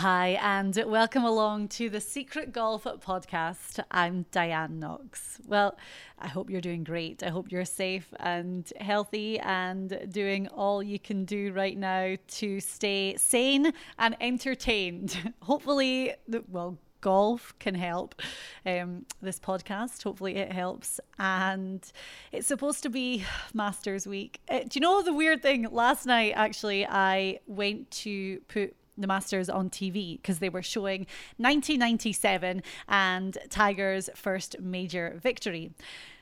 Hi, and welcome along to the Secret Golf Podcast. I'm Diane Knox. Well, I hope you're doing great. I hope you're safe and healthy and doing all you can do right now to stay sane and entertained. Hopefully, well, golf can help um, this podcast. Hopefully, it helps. And it's supposed to be Masters Week. Uh, do you know the weird thing? Last night, actually, I went to put the Masters on TV because they were showing 1997 and Tiger's first major victory.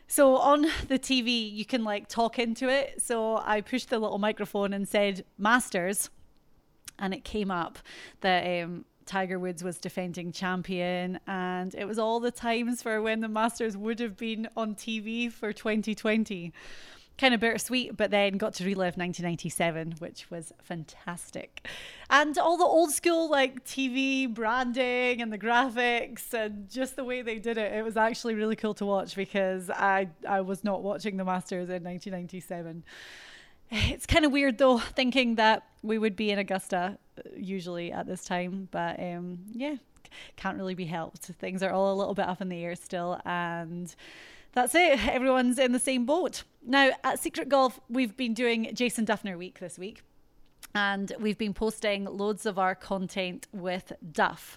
So on the TV, you can like talk into it. So I pushed the little microphone and said Masters, and it came up that um, Tiger Woods was defending champion, and it was all the times for when the Masters would have been on TV for 2020 kind of bittersweet, but then got to relive 1997, which was fantastic. And all the old school like TV branding and the graphics and just the way they did it, it was actually really cool to watch because I I was not watching the Masters in 1997. It's kind of weird though, thinking that we would be in Augusta uh, usually at this time, but um, yeah, can't really be helped. Things are all a little bit up in the air still, and that's it. Everyone's in the same boat. Now, at Secret Golf, we've been doing Jason Dufner Week this week, and we've been posting loads of our content with Duf.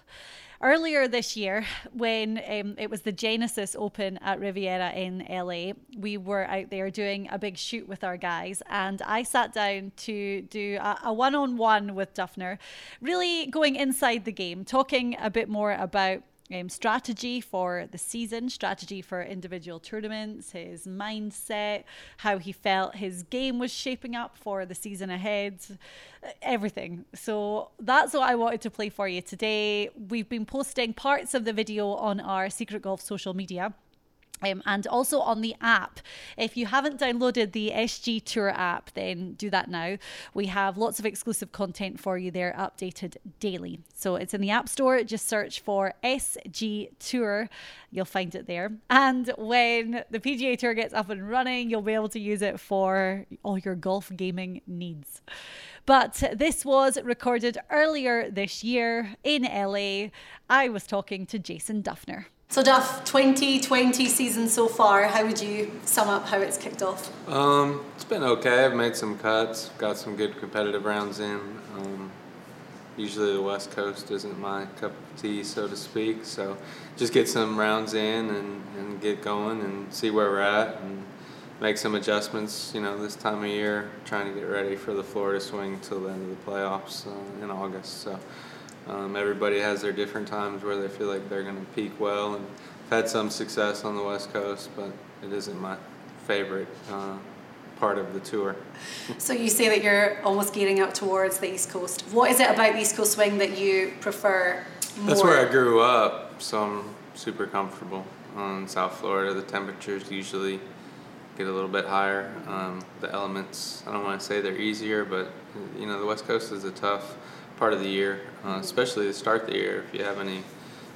Earlier this year, when um, it was the Genesis Open at Riviera in LA, we were out there doing a big shoot with our guys, and I sat down to do a one on one with Dufner, really going inside the game, talking a bit more about um, strategy for the season, strategy for individual tournaments, his mindset, how he felt his game was shaping up for the season ahead, everything. So that's what I wanted to play for you today. We've been posting parts of the video on our Secret Golf social media. Um, and also on the app. If you haven't downloaded the SG Tour app, then do that now. We have lots of exclusive content for you there, updated daily. So it's in the App Store. Just search for SG Tour. You'll find it there. And when the PGA Tour gets up and running, you'll be able to use it for all your golf gaming needs. But this was recorded earlier this year in LA. I was talking to Jason Dufner. So, Duf, 2020 season so far, how would you sum up how it's kicked off? Um, it's been okay. I've made some cuts, got some good competitive rounds in. Um, usually the West Coast isn't my cup of tea, so to speak. So, just get some rounds in and, and get going and see where we're at and make some adjustments, you know, this time of year, trying to get ready for the Florida swing till the end of the playoffs uh, in August. So, um, everybody has their different times where they feel like they're going to peak well, and I've had some success on the West Coast, but it isn't my favorite uh, part of the tour. so you say that you're almost gearing up towards the East Coast. What is it about the East Coast swing that you prefer? More? That's where I grew up, so I'm super comfortable. In South Florida, the temperatures usually get a little bit higher. Um, the elements, I don't want to say they're easier, but you know the West Coast is a tough part of the year, uh, especially to start the year. If you have any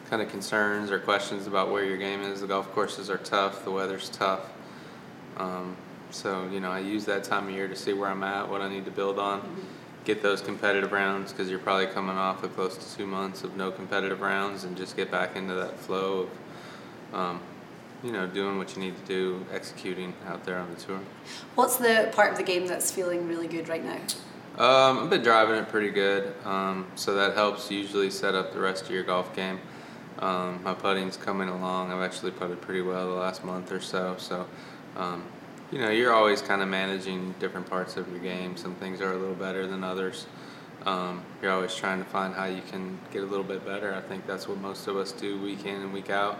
kind of concerns or questions about where your game is, the golf courses are tough, the weather's tough. Um, so, you know, I use that time of year to see where I'm at, what I need to build on, get those competitive rounds because you're probably coming off of close to two months of no competitive rounds and just get back into that flow of, um, you know, doing what you need to do, executing out there on the tour. What's the part of the game that's feeling really good right now? Um, I've been driving it pretty good, um, so that helps usually set up the rest of your golf game. Um, my putting's coming along. I've actually putted pretty well the last month or so. So, um, you know, you're always kind of managing different parts of your game. Some things are a little better than others. Um, you're always trying to find how you can get a little bit better. I think that's what most of us do week in and week out.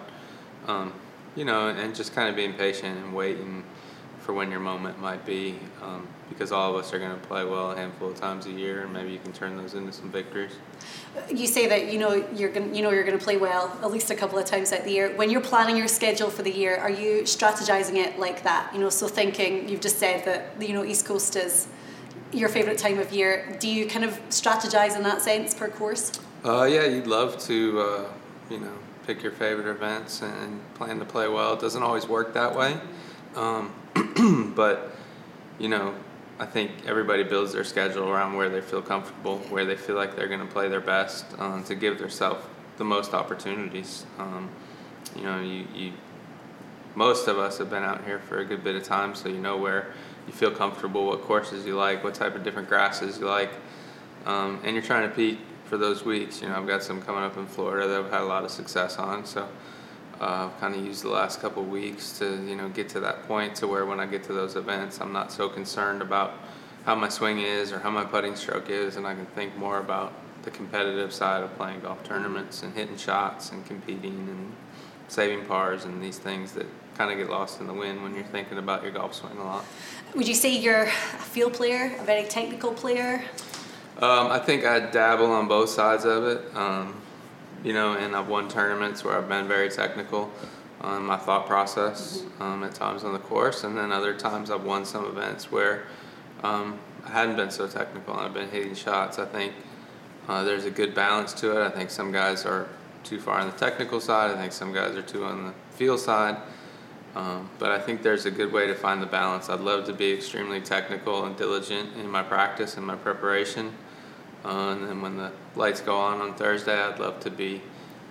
Um, you know, and just kind of being patient and waiting for when your moment might be, um, because all of us are going to play well a handful of times a year, and maybe you can turn those into some victories. You say that you know you're going you know you're going to play well at least a couple of times out the year. When you're planning your schedule for the year, are you strategizing it like that? You know, so thinking you've just said that you know East Coast is your favorite time of year. Do you kind of strategize in that sense per course? Uh, yeah, you'd love to, uh, you know, pick your favorite events and plan to play well. It doesn't always work that way. Um, but you know, I think everybody builds their schedule around where they feel comfortable, where they feel like they're going to play their best um, to give themselves the most opportunities. Um, you know, you, you most of us have been out here for a good bit of time, so you know where you feel comfortable, what courses you like, what type of different grasses you like, um, and you're trying to peak for those weeks. You know, I've got some coming up in Florida that I've had a lot of success on, so uh, I've kind of used the last couple of weeks to you know get to that point to where when I get to those events, I'm not so concerned about how my swing is or how my putting stroke is, and I can think more about the competitive side of playing golf tournaments and hitting shots and competing and saving pars and these things that kind of get lost in the wind when you're thinking about your golf swing a lot. Would you say you're a field player, a very technical player? Um, I think I dabble on both sides of it. Um, you know, and I've won tournaments where I've been very technical on my thought process um, at times on the course, and then other times I've won some events where um, I hadn't been so technical and I've been hitting shots. I think uh, there's a good balance to it. I think some guys are too far on the technical side. I think some guys are too on the feel side. Um, but I think there's a good way to find the balance. I'd love to be extremely technical and diligent in my practice and my preparation. Uh, and then when the lights go on on Thursday, I'd love to be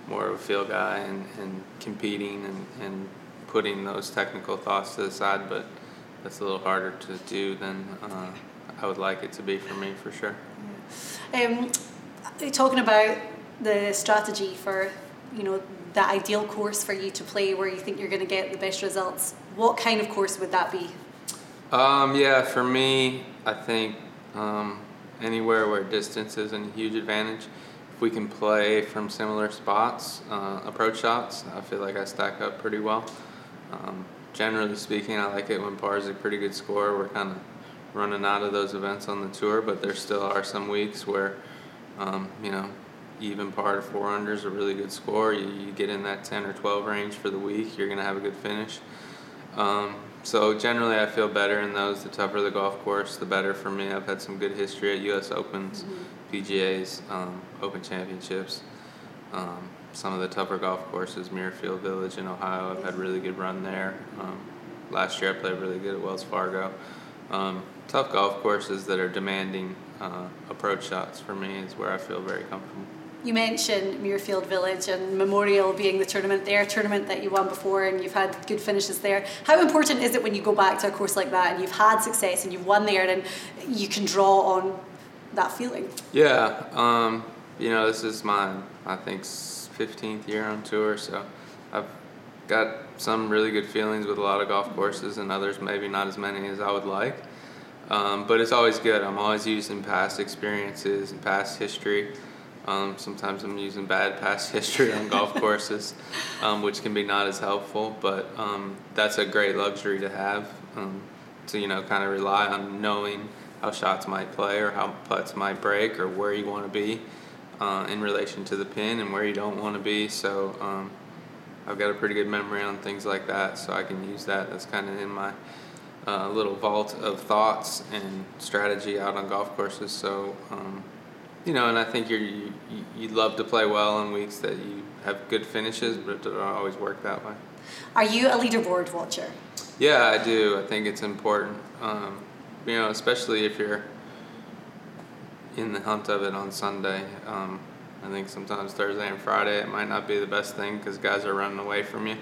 more of a field guy and, and competing and, and putting those technical thoughts to the side. But that's a little harder to do than uh, I would like it to be for me, for sure. Um, talking about the strategy for, you know, the ideal course for you to play where you think you're going to get the best results, what kind of course would that be? Um, yeah, for me, I think um, anywhere where distance is a huge advantage. If we can play from similar spots, uh, approach shots, I feel like I stack up pretty well. Um, generally speaking, I like it when par is a pretty good score. We're kind of running out of those events on the tour, but there still are some weeks where, um, you know, even par to four under is a really good score. You, you, get in that 10 or 12 range for the week, you're going to have a good finish. Um, so generally, I feel better in those. The tougher the golf course, the better for me. I've had some good history at U.S. Opens, mm-hmm. PGA's, um, Open Championships. Um, some of the tougher golf courses, Muirfield Village in Ohio, I've had really good run there. Um, last year, I played really good at Wells Fargo. Um, tough golf courses that are demanding uh, approach shots for me is where I feel very comfortable. You mentioned Muirfield Village and Memorial being the tournament there, tournament that you won before and you've had good finishes there. How important is it when you go back to a course like that and you've had success and you've won there and you can draw on that feeling? Yeah, um, you know, this is my, I think, 15th year on tour, so I've got some really good feelings with a lot of golf courses and others maybe not as many as I would like. Um, but it's always good. I'm always using past experiences and past history. Um, sometimes I'm using bad past history on golf courses, um, which can be not as helpful. But um, that's a great luxury to have um, to you know kind of rely on knowing how shots might play or how putts might break or where you want to be uh, in relation to the pin and where you don't want to be. So um, I've got a pretty good memory on things like that, so I can use that. That's kind of in my uh, little vault of thoughts and strategy out on golf courses. So, um, you know, and I think you're, you you love to play well on weeks that you have good finishes, but it doesn't always work that way. Are you a leaderboard watcher? Yeah, I do. I think it's important. Um, you know, especially if you're in the hunt of it on Sunday. Um, I think sometimes Thursday and Friday it might not be the best thing because guys are running away from you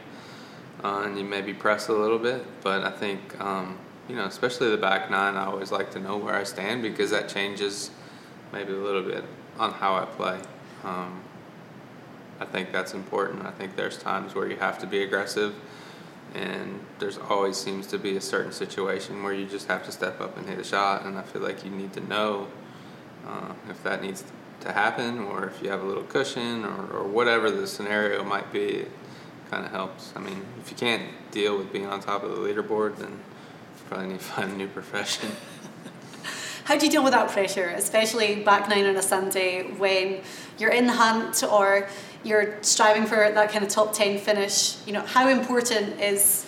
uh, and you maybe press a little bit. But I think, um, you know, especially the back nine, I always like to know where I stand because that changes maybe a little bit on how I play. Um, I think that's important. I think there's times where you have to be aggressive, and there's always seems to be a certain situation where you just have to step up and hit a shot. And I feel like you need to know uh, if that needs to happen, or if you have a little cushion, or, or whatever the scenario might be It kind of helps. I mean, if you can't deal with being on top of the leaderboard, then you probably need to find a new profession. How do you deal with that pressure, especially back nine on a Sunday when you're in the hunt or you're striving for that kind of top 10 finish? You know, how important is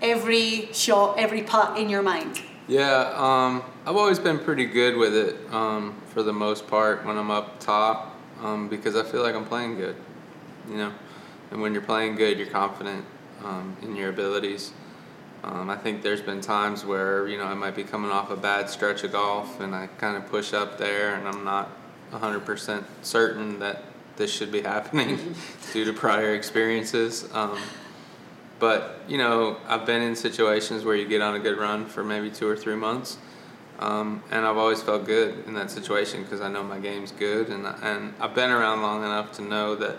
every shot, every putt in your mind? Yeah, um, I've always been pretty good with it um, for the most part when I'm up top um, because I feel like I'm playing good. You know, and when you're playing good, you're confident um, in your abilities. Um, I think there's been times where you know I might be coming off a bad stretch of golf and I kind of push up there and I'm not 100% certain that this should be happening due to prior experiences. Um, but you know I've been in situations where you get on a good run for maybe two or three months. Um, and I've always felt good in that situation because I know my game's good, and and I've been around long enough to know that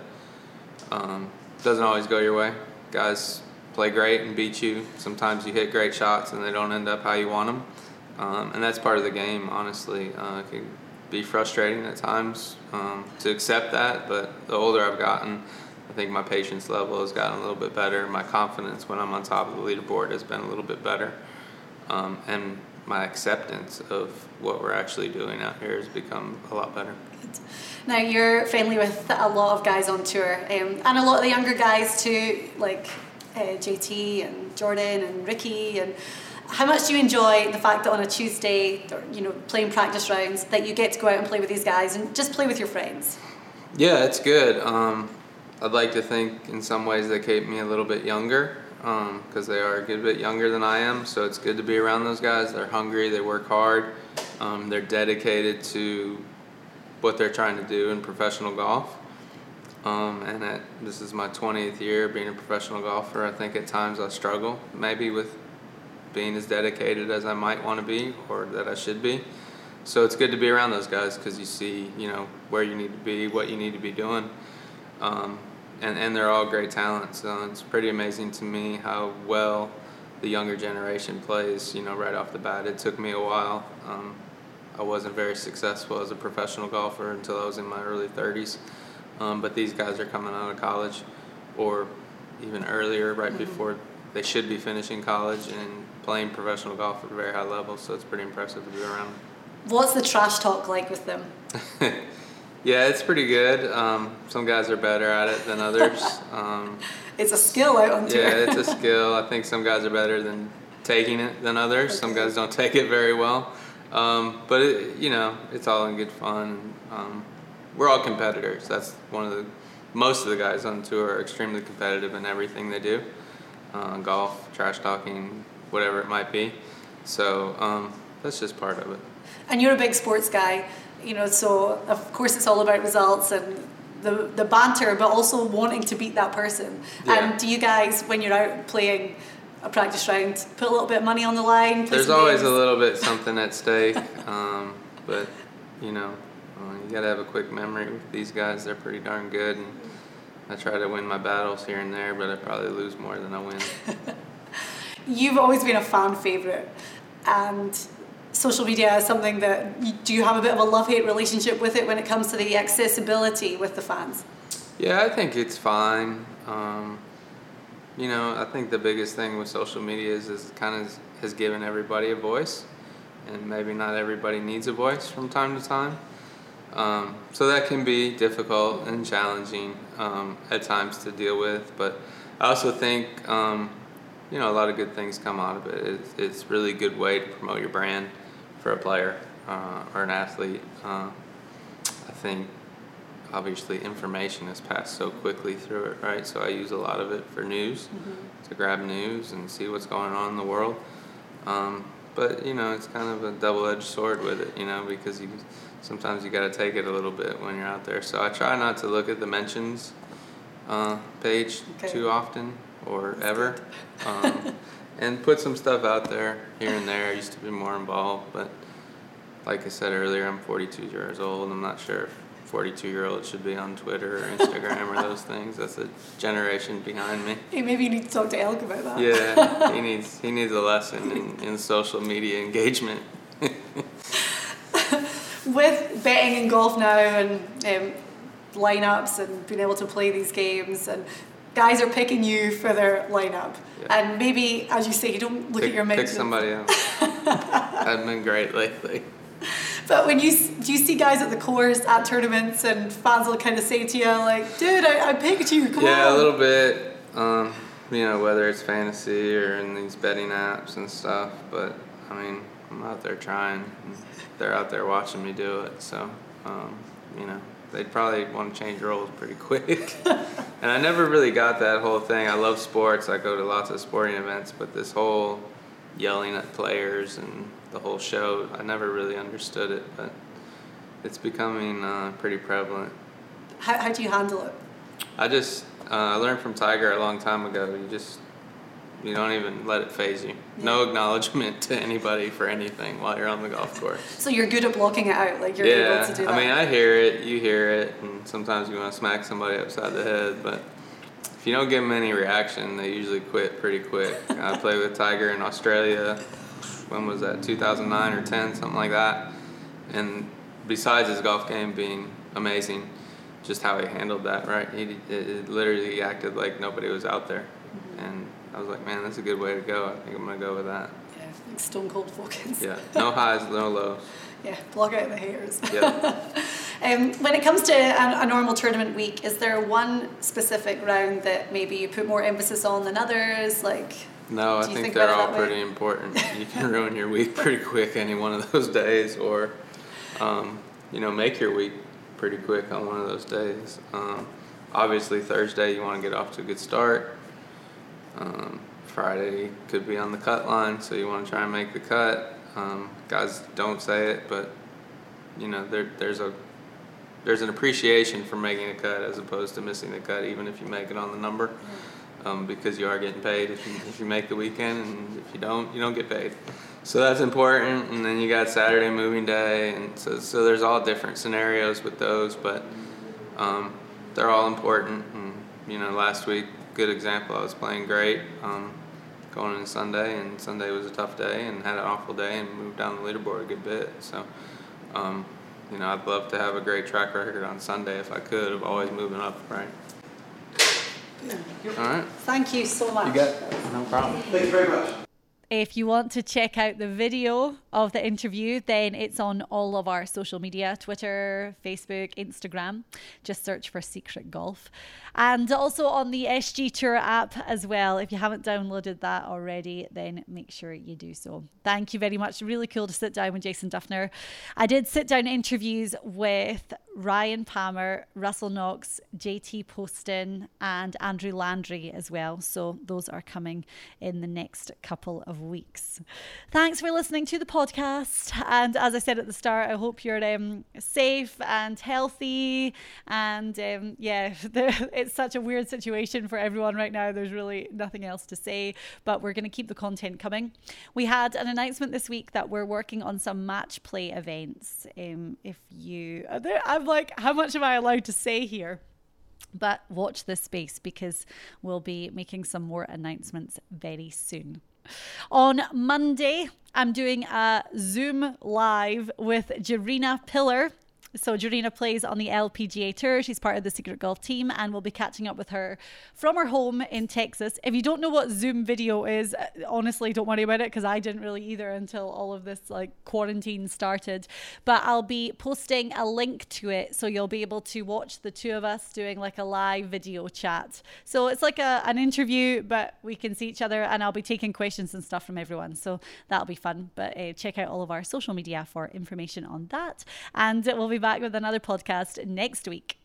um, it doesn't always go your way. Guys play great and beat you. Sometimes you hit great shots and they don't end up how you want them. Um, and that's part of the game, honestly. Uh, it can be frustrating at times um, to accept that, but the older I've gotten, I think my patience level has gotten a little bit better. My confidence when I'm on top of the leaderboard has been a little bit better. Um, and my acceptance of what we're actually doing out here has become a lot better. Now you're friendly with a lot of guys on tour, um, and a lot of the younger guys too, like uh, JT and Jordan and Rickie. And how much do you enjoy the fact that on a Tuesday, you know, playing practice rounds, that you get to go out and play with these guys and just play with your friends? Yeah, it's good. Um, I'd like to think in some ways they keep me a little bit younger because um, they are a good bit younger than I am. So it's good to be around those guys. They're hungry, they work hard, um, they're dedicated to what they're trying to do in professional golf. Um, and at, this is my 20th year being a professional golfer. I think at times I struggle maybe with being as dedicated as I might want to be or that I should be. So it's good to be around those guys because you see, you know, where you need to be, what you need to be doing. Um, and, and they're all great talents. So it's pretty amazing to me how well the younger generation plays, you know, right off the bat. It took me a while. Um, I wasn't very successful as a professional golfer until I was in my early 30s. Um, but these guys are coming out of college or even earlier, right mm-hmm. before they should be finishing college and playing professional golf at a very high level. So it's pretty impressive to be around. What's the trash talk like with them? yeah, it's pretty good. Um, some guys are better at it than others. Um, it's a skill out on tour. yeah, it's a skill. I think some guys are better than taking it than others. Okay. Some guys don't take it very well. Um, but it, you know, it's all in good fun. Um, we're all competitors. That's one of the most of the guys on tour are extremely competitive in everything they do, uh, golf, trash talking, whatever it might be. So um, that's just part of it. And you're a big sports guy, you know. So of course it's all about results and the the banter, but also wanting to beat that person. Yeah. And do you guys, when you're out playing? a practice round, put a little bit of money on the line. There's always games. a little bit something at stake, um, but you know, you got to have a quick memory with these guys. They're pretty darn good, and I try to win my battles here and there, but I probably lose more than I win. You've always been a fan favorite, and social media is something that you, do you have a bit of a love-hate relationship with it when it comes to the accessibility with the fans? Yeah, I think it's fine. Um, you know, I think the biggest thing with social media is, is kind of has given everybody a voice, and maybe not everybody needs a voice from time to time. Um, so that can be difficult and challenging um, at times to deal with, but I also think um, you know a lot of good things come out of it. It's, it's really a good way to promote your brand for a player uh, or an athlete. Uh, I think obviously information is passed so quickly through it, right? So I use a lot of it for news, mm-hmm. to grab news and see what's going on in the world. Um, but you know, it's kind of a double-edged sword with it, you know, because you sometimes you got to take it a little bit when you're out there. So I try not to look at the mentions uh, page okay. too often or That's ever, um, and put some stuff out there here and there. I used to be more involved, but like I said earlier, I'm 42 years old. I'm not sure if 42 year old should be on Twitter or Instagram or those things. That's a generation behind me. Hey, maybe you need to talk to Elk about that. Yeah, he needs he needs a lesson in, in social media engagement. With betting and golf now and um, lineups and being able to play these games and guys are picking you for their lineup. Yeah. And maybe, as you say, you don't look pick, at your mentions. Pick somebody else. I've been great lately. But when you do you see guys at the course at tournaments and fans will kind of say to you like, "Dude, I, I picked you. Come yeah, on." Yeah, a little bit. Um, you know, whether it's fantasy or in these betting apps and stuff. But I mean, I'm out there trying. They're out there watching me do it. So, um, you know, they'd probably want to change roles pretty quick. and I never really got that whole thing. I love sports. I go to lots of sporting events, but this whole yelling at players and the whole show, I never really understood it. But it's becoming uh, pretty prevalent. How, how do you handle it? I just uh, I learned from Tiger a long time ago. You just you don't even let it phase you. Yeah. No acknowledgement to anybody for anything while you're on the golf course. So you're good at blocking it out, like you're yeah, able to do that. I mean, I hear it, you hear it, and sometimes you want to smack somebody upside the head, but if you don't give them any reaction, they usually quit pretty quick. I played with Tiger in Australia. When was that? 2009 or 10, something like that. And besides his golf game being amazing, just how he handled that, right? He it, it literally acted like nobody was out there, mm-hmm. and I was like, man, that's a good way to go. I think I'm gonna go with that. Yeah, like stone cold focus. Yeah, no highs, no lows. yeah, block out the haters. Yeah. um, when it comes to a, a, normal tournament week, is there one specific round that maybe you put more emphasis on than others? Like. No, I think, think they're all pretty important. You can ruin your week pretty quick any one of those days, or um, you know, make your week pretty quick on one of those days. Um, obviously, Thursday you want to get off to a good start. Um, Friday could be on the cut line, so you want to try and make the cut. Um, guys don't say it, but you know there, there's a there's an appreciation for making a cut as opposed to missing the cut, even if you make it on the number, um, because you are getting paid if you, if you make the weekend, and if you don't, you don't get paid. So that's important. And then you got Saturday moving day, and so so there's all different scenarios with those, but um, they're all important. And you know, last week, good example. I was playing great. Um, going into Sunday, and Sunday was a tough day, and had an awful day, and moved down the leaderboard a good bit. So, um, you know, I'd love to have a great track record on Sunday if I could, of always moving up, right? All right. Thank you so much. You got no problem. Thank you very much. If you want to check out the video of the interview, then it's on all of our social media Twitter, Facebook, Instagram. Just search for Secret Golf. And also on the SG Tour app as well. If you haven't downloaded that already, then make sure you do so. Thank you very much. Really cool to sit down with Jason Dufner. I did sit down interviews with Ryan Palmer, Russell Knox, JT Poston, and Andrew Landry as well. So those are coming in the next couple of weeks. Thanks for listening to the podcast. And as I said at the start, I hope you're um, safe and healthy. And um, yeah, it's such a weird situation for everyone right now. There's really nothing else to say, but we're going to keep the content coming. We had an announcement this week that we're working on some match play events. Um, if you, I'm like, how much am I allowed to say here? But watch this space because we'll be making some more announcements very soon. On Monday, I'm doing a Zoom live with Gerina Piller. So Gerina plays on the LPGA Tour. She's part of the Secret Golf team, and we'll be catching up with her from her home in Texas. If you don't know what Zoom video is, honestly, don't worry about it because I didn't really either until all of this like quarantine started. But I'll be posting a link to it, so you'll be able to watch the two of us doing like a live video chat. So it's like a, an interview, but we can see each other, and I'll be taking questions and stuff from everyone. So that'll be fun. But uh, check out all of our social media for information on that, and we'll be back with another podcast next week.